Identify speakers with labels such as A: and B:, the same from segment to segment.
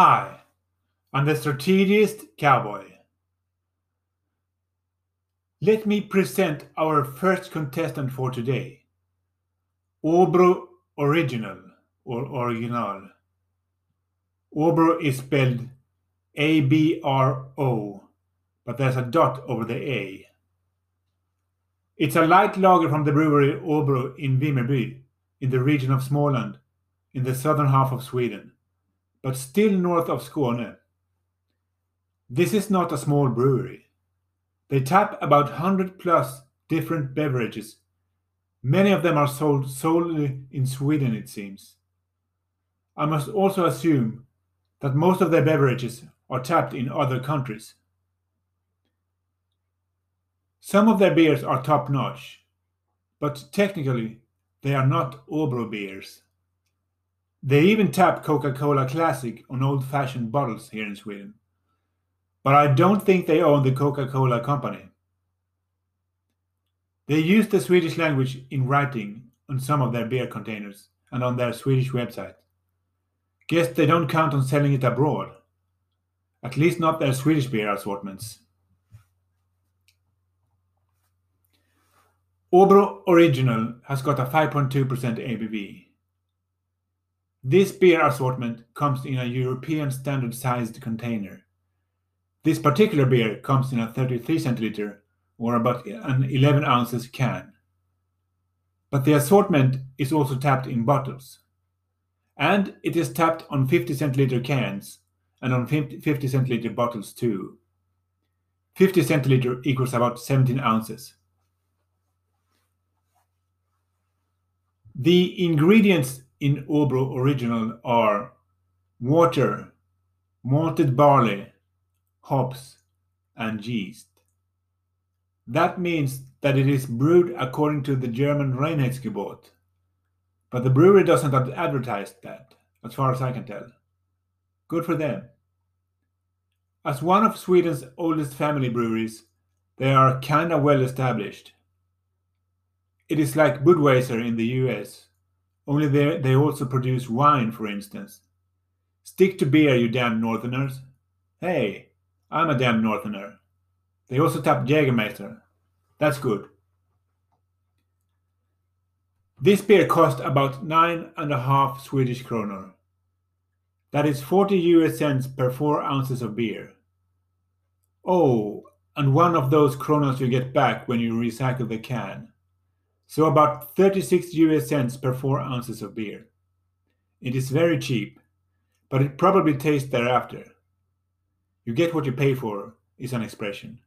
A: Hi, I'm the strategist cowboy. Let me present our first contestant for today. Åbro Original or Original. Åbro is spelled A B R O, but there's a dot over the A. It's a light lager from the brewery Åbro in Vimmerby, in the region of Småland, in the southern half of Sweden but still north of Skåne. This is not a small brewery. They tap about 100 plus different beverages. Many of them are sold solely in Sweden, it seems. I must also assume that most of their beverages are tapped in other countries. Some of their beers are top notch, but technically they are not Åbro beers. They even tap Coca-Cola Classic on old-fashioned bottles here in Sweden. But I don't think they own the Coca-Cola company. They use the Swedish language in writing on some of their beer containers and on their Swedish website. Guess they don't count on selling it abroad. At least not their Swedish beer assortments. Åbro Original has got a 5.2% ABV. This beer assortment comes in a European standard sized container. This particular beer comes in a 33 centiliter or about an 11 ounces can. But the assortment is also tapped in bottles. And it is tapped on 50 centiliter cans and on 50 centiliter bottles too. 50 centiliter equals about 17 ounces. The ingredients in Åbro Original are water, malted barley, hops, and yeast. That means that it is brewed according to the German Reinheitsgebot. But the brewery doesn't advertise that, as far as I can tell. Good for them. As one of Sweden's oldest family breweries, they are kinda well established. It is like Budweiser in the US only they, they also produce wine, for instance. Stick to beer, you damn northerners. Hey, I'm a damn northerner. They also tap Jägermeister. That's good. This beer cost about nine and a half Swedish kronor. That is 40 US cents per four ounces of beer. Oh, and one of those kronos you get back when you recycle the can. So about 36 US cents per 4 ounces of beer. It is very cheap, but it probably tastes thereafter. You get what you pay for is an expression.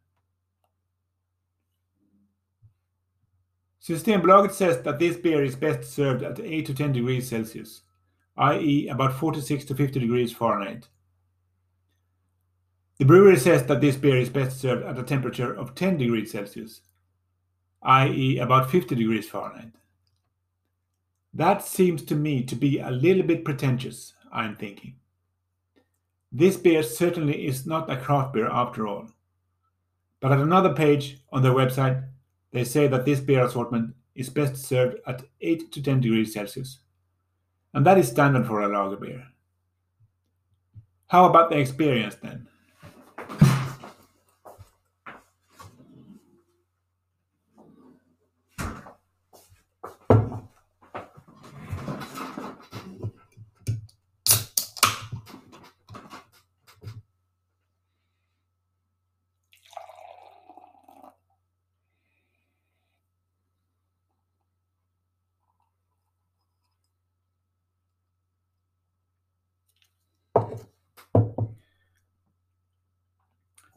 A: Systembolaget says that this beer is best served at 8 to 10 degrees Celsius, i.e. about 46 to 50 degrees Fahrenheit. The brewery says that this beer is best served at a temperature of 10 degrees Celsius, i.e., about 50 degrees Fahrenheit. That seems to me to be a little bit pretentious, I'm thinking. This beer certainly is not a craft beer after all. But at another page on their website, they say that this beer assortment is best served at 8 to 10 degrees Celsius. And that is standard for a lager beer. How about the experience then?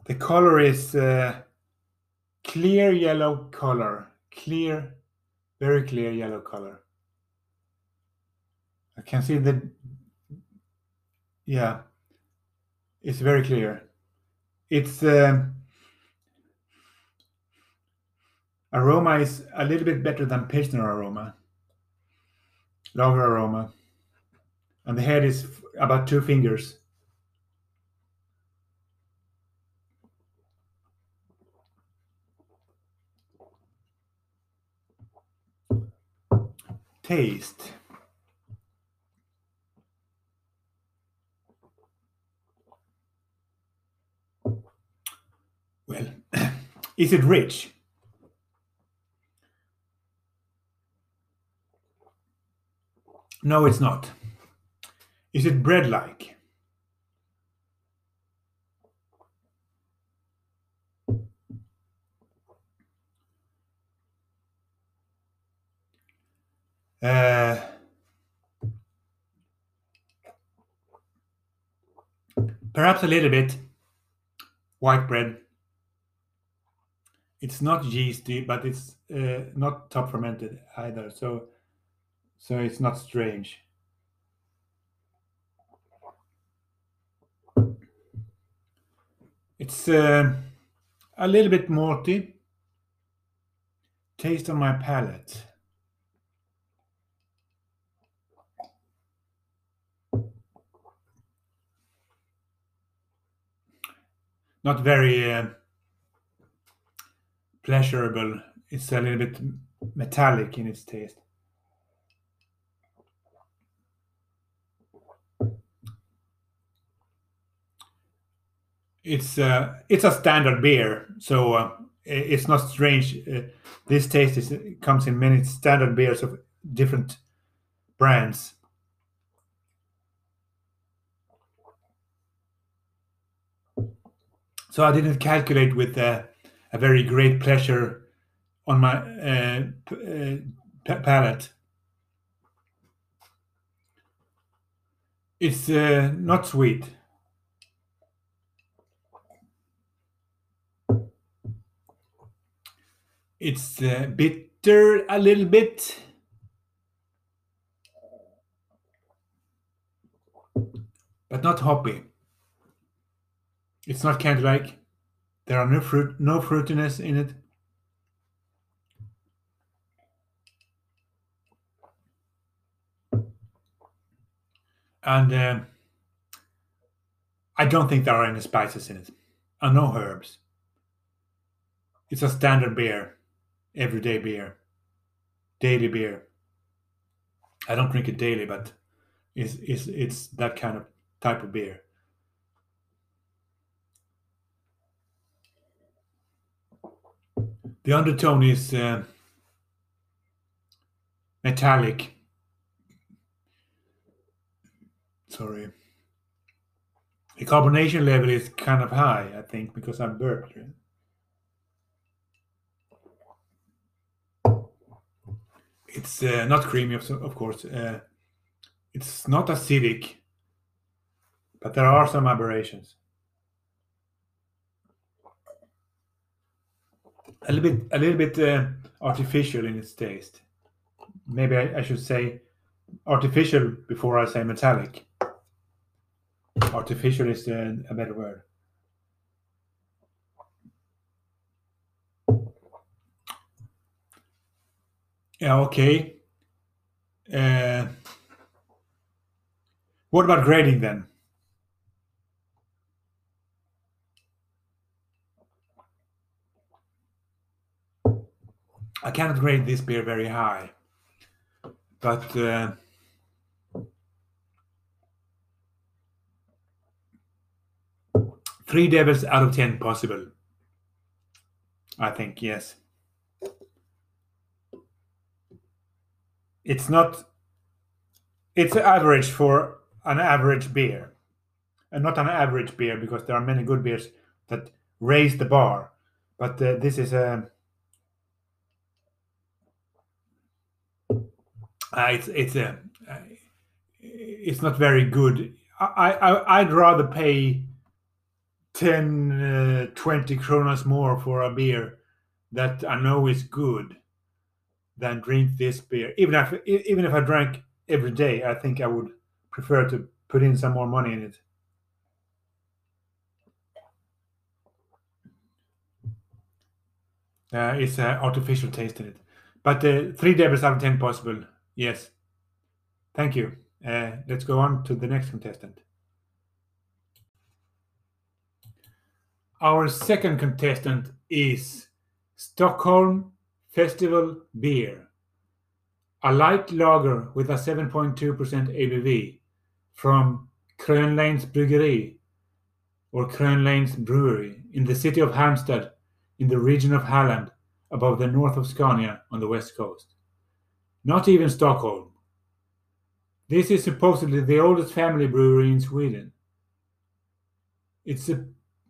A: The color is uh, clear yellow color. Clear, very clear yellow color. I can see the, yeah, it's very clear. It's, uh, aroma is a little bit better than Pilsner aroma, lager aroma. And the head is about two fingers. Taste. Well, is it rich? No, it's not. Is it bread like? Uh, perhaps a little bit white bread. It's not yeasty, but it's uh, not top fermented either. So, so it's not strange. It's uh, a little bit malty. Taste on my palate. Not very uh, pleasurable. It's a little bit metallic in its taste. It's uh, it's a standard beer, so uh, it's not strange. Uh, this taste is comes in many standard beers of different brands. So I didn't calculate with uh, a very great pleasure on my uh, uh, palate. It's uh, not sweet. It's uh, bitter a little bit. But not hoppy. It's not candy like. There are no fruit, no fruitiness in it. And uh, I don't think there are any spices in it, and no herbs. It's a standard beer, everyday beer, daily beer. I don't drink it daily, but it's, it's, it's that kind of type of beer. The undertone is uh, metallic. Sorry. The carbonation level is kind of high, I think, because I burped. It's uh, not creamy, of course. Uh, it's not acidic, but there are some aberrations. A little bit a little bit uh, artificial in its taste. Maybe I, I, should say artificial before I say metallic. Artificial is uh, a better word. Yeah, okay. Uh, what about grading then? I cannot grade this beer very high, but uh, three devils out of ten possible. I think yes. It's not. It's an average for an average beer, and not an average beer because there are many good beers that raise the bar. But uh, this is a uh, it's it's a uh, it's not very good. I, I I'd rather pay 10 uh, 20 kronas more for a beer that I know is good than drink this beer. Even if even if I drank every day, I think I would prefer to put in some more money in it. Uh, it's an artificial taste in it, but uh, three devils out of ten possible. Yes. Thank you. Uh, let's go on to the next contestant. Our second contestant is Stockholm Festival Beer. a light lager with a 7.2% ABV from Krönleins Bryggeri or Krönleins Brewery in the city of Halmstad in the region of Halland above the north of Scania on the west coast. Not even Stockholm. This is supposedly the oldest family brewery in Sweden. It's a,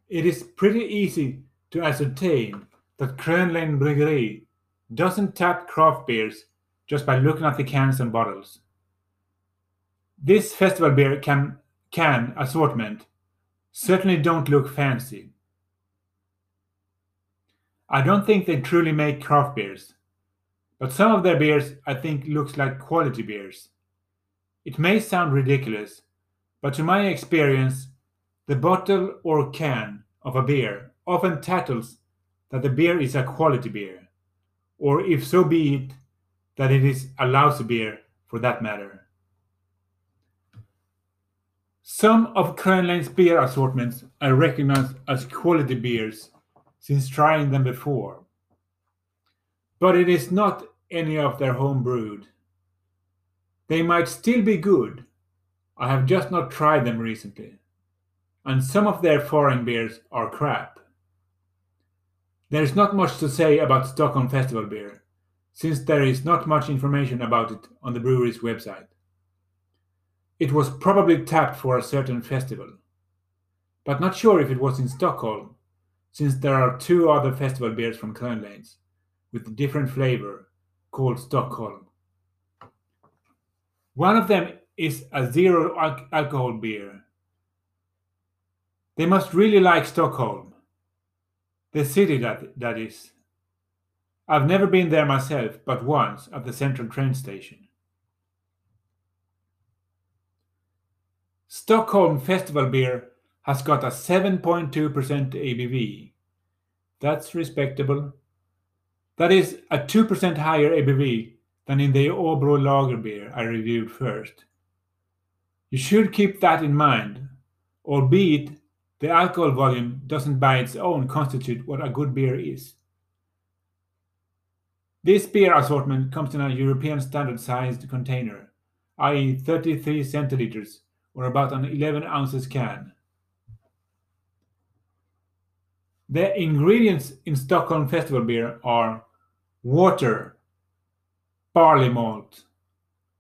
A: it is pretty easy to ascertain that Krönlein Bryggeri doesn't tap craft beers just by looking at the cans and bottles. This festival beer can, can assortment certainly don't look fancy. I don't think they truly make craft beers, but some of their beers I think looks like quality beers. It may sound ridiculous, but to my experience, the bottle or can of a beer often tattles that the beer is a quality beer, or if so be it, that it is a lousy beer for that matter. Some of Krönlein's beer assortments I recognize as quality beers since trying them before, but it is not any of their home brewed. They might still be good. I have just not tried them recently. And some of their foreign beers are crap. There is not much to say about Stockholm Festival beer, since there is not much information about it on the brewery's website. It was probably tapped for a certain festival, but not sure if it was in Stockholm, since there are two other festival beers from Krönleins with a different flavor called Stockholm. One of them is a zero al- alcohol beer. They must really like Stockholm, the city that, that is. I've never been there myself, but once at the central train station. Stockholm Festival Beer has got a 7.2% ABV. That's respectable. That is a 2% higher ABV than in the Åbro lager beer I reviewed first. You should keep that in mind, albeit the alcohol volume doesn't by its own constitute what a good beer is. This beer assortment comes in a European standard sized container, i.e., 33 centiliters or about an 11 ounces can. The ingredients in Stockholm Festival beer are water, barley malt,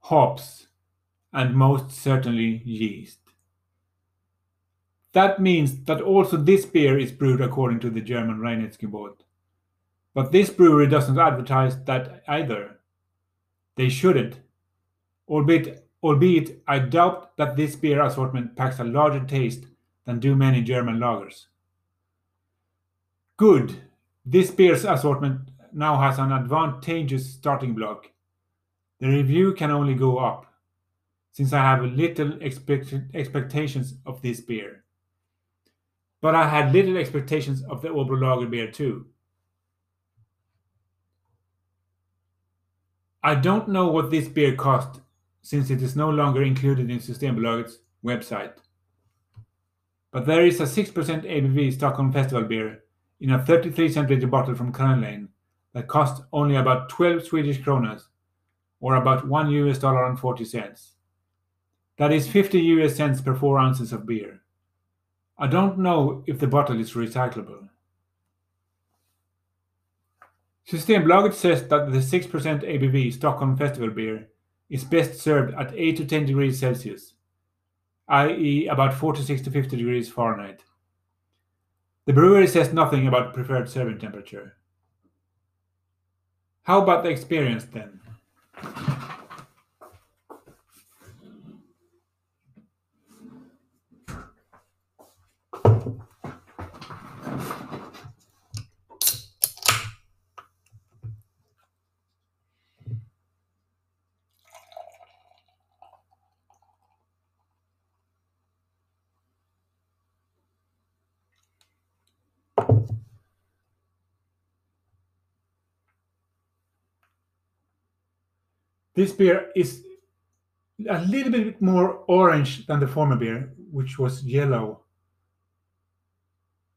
A: hops, and most certainly yeast. That means that also this beer is brewed according to the German Reinheitsgebot. But this brewery doesn't advertise that either. They shouldn't. Albeit, albeit I doubt that this beer assortment packs a larger taste than do many German lagers. Good. This beer's assortment now has an advantageous starting block the review can only go up, since I have little expect expectations of this beer. But I had little expectations of the Åbro Lager beer too. I don't know what this beer cost, since it is no longer included in Systembolagets website. But there is a 6% ABV Stockholm Festival beer in a 33 centiliter bottle from Krönlein that costs only about 12 Swedish kronas or about 1 US dollar and 40 cents. That is 50 US cents per 4 ounces of beer. I don't know if the bottle is recyclable. Systembolaget says that the 6% ABV Stockholm Festival beer is best served at 8 to 10 degrees Celsius, i.e., about 46 to 50 degrees Fahrenheit. The brewery says nothing about preferred serving temperature. How about the experience then? This beer is a little bit more orange than the former beer, which was yellow.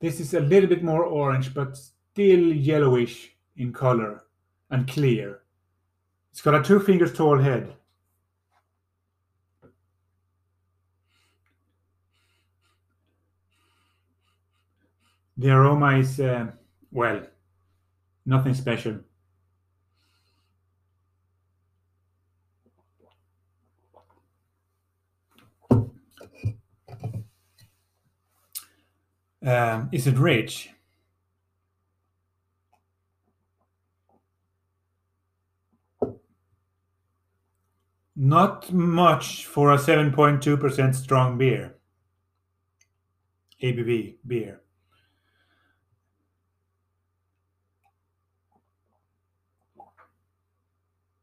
A: This is a little bit more orange, but still yellowish in color and clear. It's got a two fingers tall head. The aroma is, uh, well, nothing special. Um, is it rich? Not much for a 7.2% strong beer. ABV beer.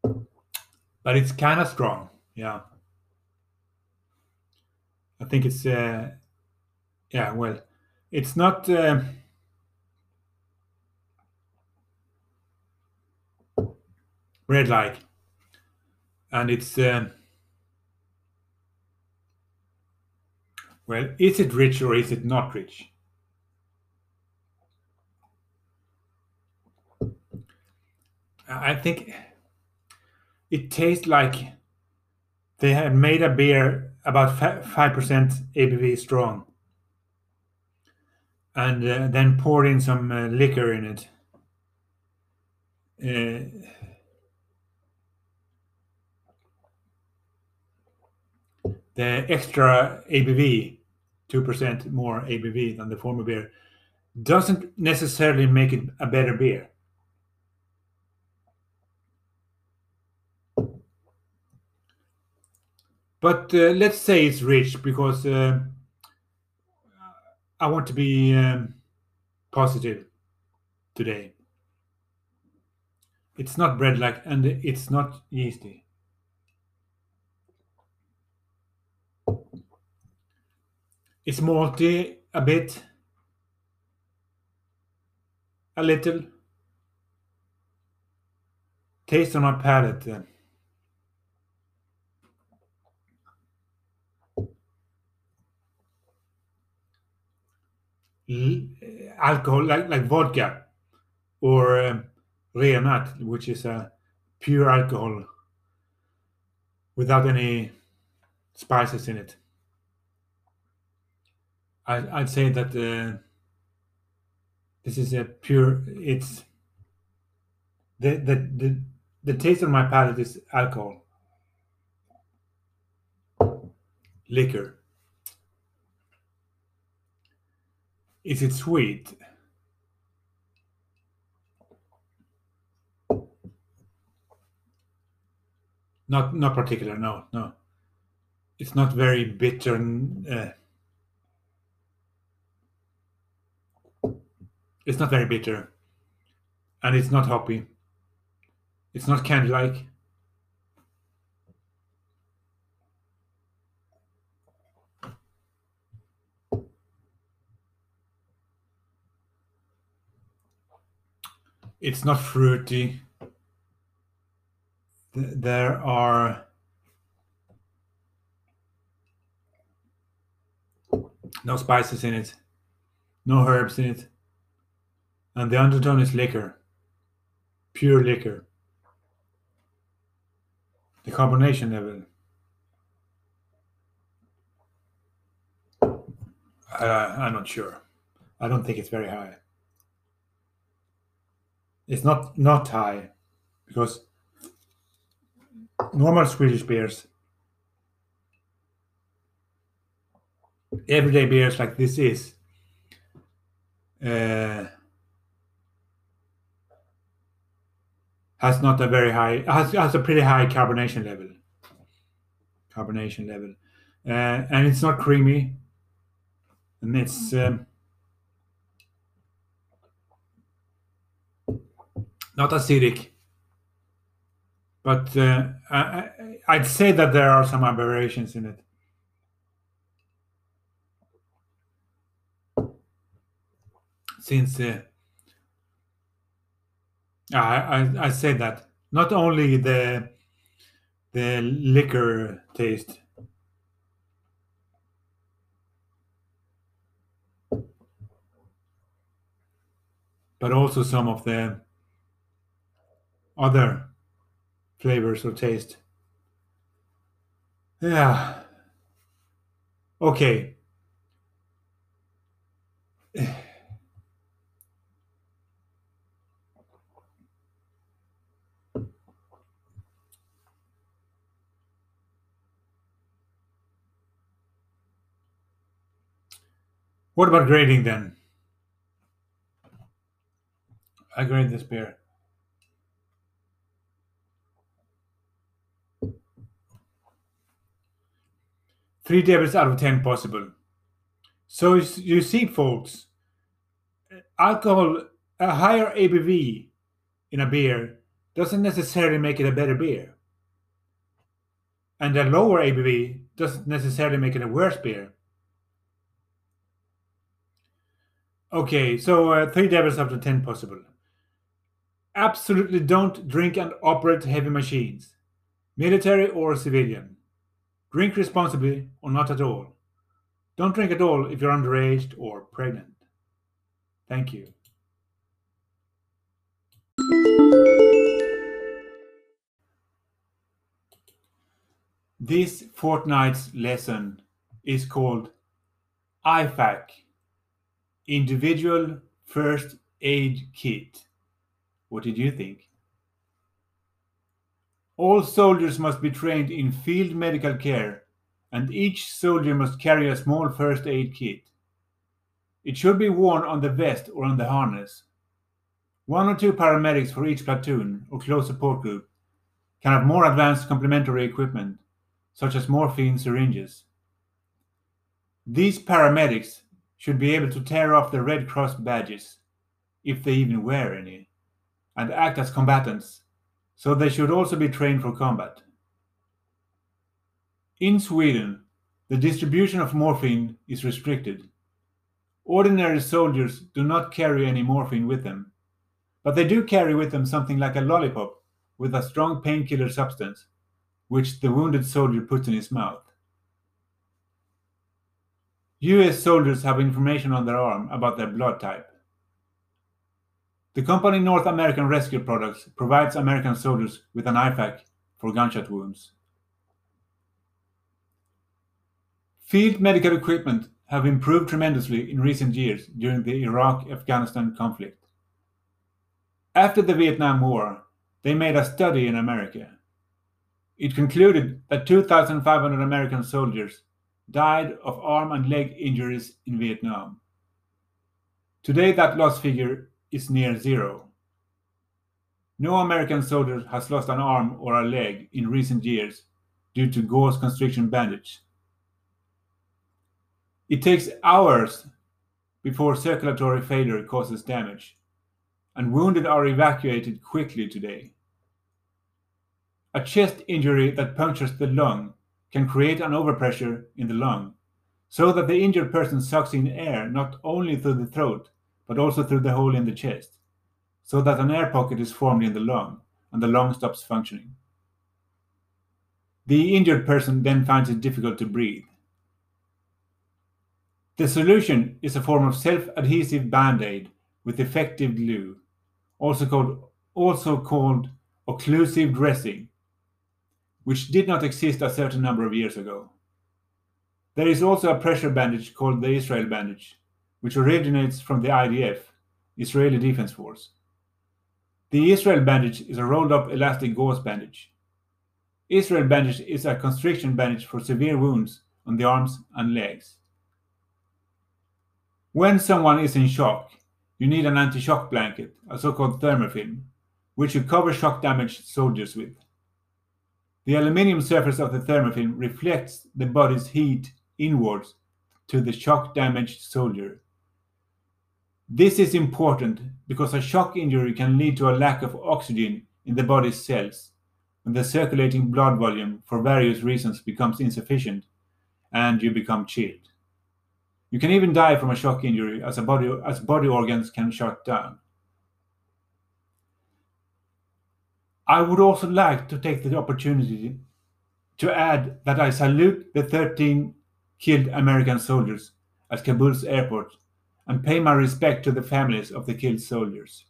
A: But it's kind of strong. Yeah. I think it's, uh, yeah, well, it's not. Uh, bread like and it's uh, well is it rich or is it not rich i think it tastes like they have made a beer about 5% abv strong and uh, then pour in some uh, liquor in it uh, the extra ABV, 2% more ABV than the former beer, doesn't necessarily make it a better beer. But uh, let's say it's rich because uh, I want to be um, positive today. It's not bread like, and it's not yeasty. It's malty a bit, a little. Taste on my palate. Then. Alcohol like like vodka or um, which is a pure alcohol without any spices in it. I, I'd say that uh, this is a pure. It's the the the the taste on my palate is alcohol, liquor. Is it sweet? Not not particular. No, no. It's not very bitter. Uh, It's not very bitter. And it's not hoppy. It's not candy It's not fruity. There are no spices in it, no herbs in it. And the undertone is liquor, pure liquor. The carbonation level. Uh, I'm not sure. I don't think it's very high. It's not not high because normal Swedish beers, everyday beers like this is, uh, has not a very high has, has a pretty high carbonation level. Carbonation level. Uh, and it's not creamy. And it's um, not acidic but uh, I, i'd say that there are some aberrations in it. Since uh, I, I I said that not only the the liquor taste but also some of the other flavors or taste. Yeah. Okay. What about grading then? I grade this beer. Three devils out of ten possible. So you see, folks, alcohol, a higher ABV in a beer doesn't necessarily make it a better beer. And a lower ABV doesn't necessarily make it a worse beer. Okay, so uh, three devils out of ten possible. Absolutely don't drink and operate heavy machines, military or civilian. Drink responsibly or not at all. Don't drink at all if you're underage or pregnant. Thank you. This fortnight's lesson is called IFAK Individual First Aid Kit. What did you think? All soldiers must be trained in field medical care, and each soldier must carry a small first aid kit. It should be worn on the vest or on the harness. One or two paramedics for each platoon or close support group can have more advanced complementary equipment, such as morphine syringes. These paramedics should be able to tear off the Red Cross badges, if they even wear any, and act as combatants so they should also be trained for combat. In Sweden, the distribution of morphine is restricted. Ordinary soldiers do not carry any morphine with them, but they do carry with them something like a lollipop with a strong painkiller substance, which the wounded soldier puts in his mouth. US soldiers have information on their arm about their blood type. The company North American Rescue Products provides American soldiers with an IFAK for gunshot wounds. Field medical equipment have improved tremendously in recent years during the Iraq-Afghanistan conflict. After the Vietnam War, they made a study in America. It concluded that 2,500 American soldiers died of arm and leg injuries in Vietnam. Today that loss figure is near zero. No American soldier has lost an arm or a leg in recent years due to gauze constriction bandage. It takes hours before circulatory failure causes damage, and wounded are evacuated quickly today. A chest injury that punctures the lung can create an overpressure in the lung, so that the injured person sucks in air not only through the throat, but also through the hole in the chest, so that an air pocket is formed in the lung and the lung stops functioning. The injured person then finds it difficult to breathe. The solution is a form of self-adhesive band-aid with effective glue, also called, also called occlusive dressing, which did not exist a certain number of years ago. There is also a pressure bandage called the Israel bandage, which originates from the IDF, Israeli Defense Force. The Israel bandage is a rolled up elastic gauze bandage. Israel bandage is a constriction bandage for severe wounds on the arms and legs. When someone is in shock, you need an anti shock blanket, a so called thermofilm, which you cover shock damaged soldiers with. The aluminium surface of the thermofilm reflects the body's heat inwards to the shock damaged soldier this is important because a shock injury can lead to a lack of oxygen in the body's cells when the circulating blood volume for various reasons becomes insufficient and you become chilled. You can even die from a shock injury as, body, as body organs can shut down. I would also like to take the opportunity to add that I salute the 13 killed American soldiers at Kabul's airport and pay my respect to the families of the killed soldiers.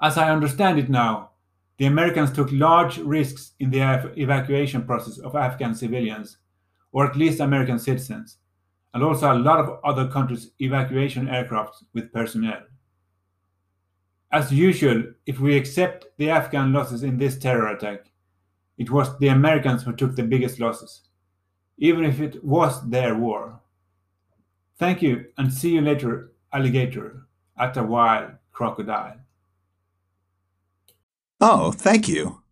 A: As I understand it now, The Americans took large risks in the evacuation process of Afghan civilians, or at least American citizens, and also a lot of other countries' evacuation aircraft with personnel. As usual, if we accept the Afghan losses in this terror attack, it was the Americans who took the biggest losses, even if it was their war. Thank you, and see you later, alligator, at a while, crocodile.
B: Oh, thank you.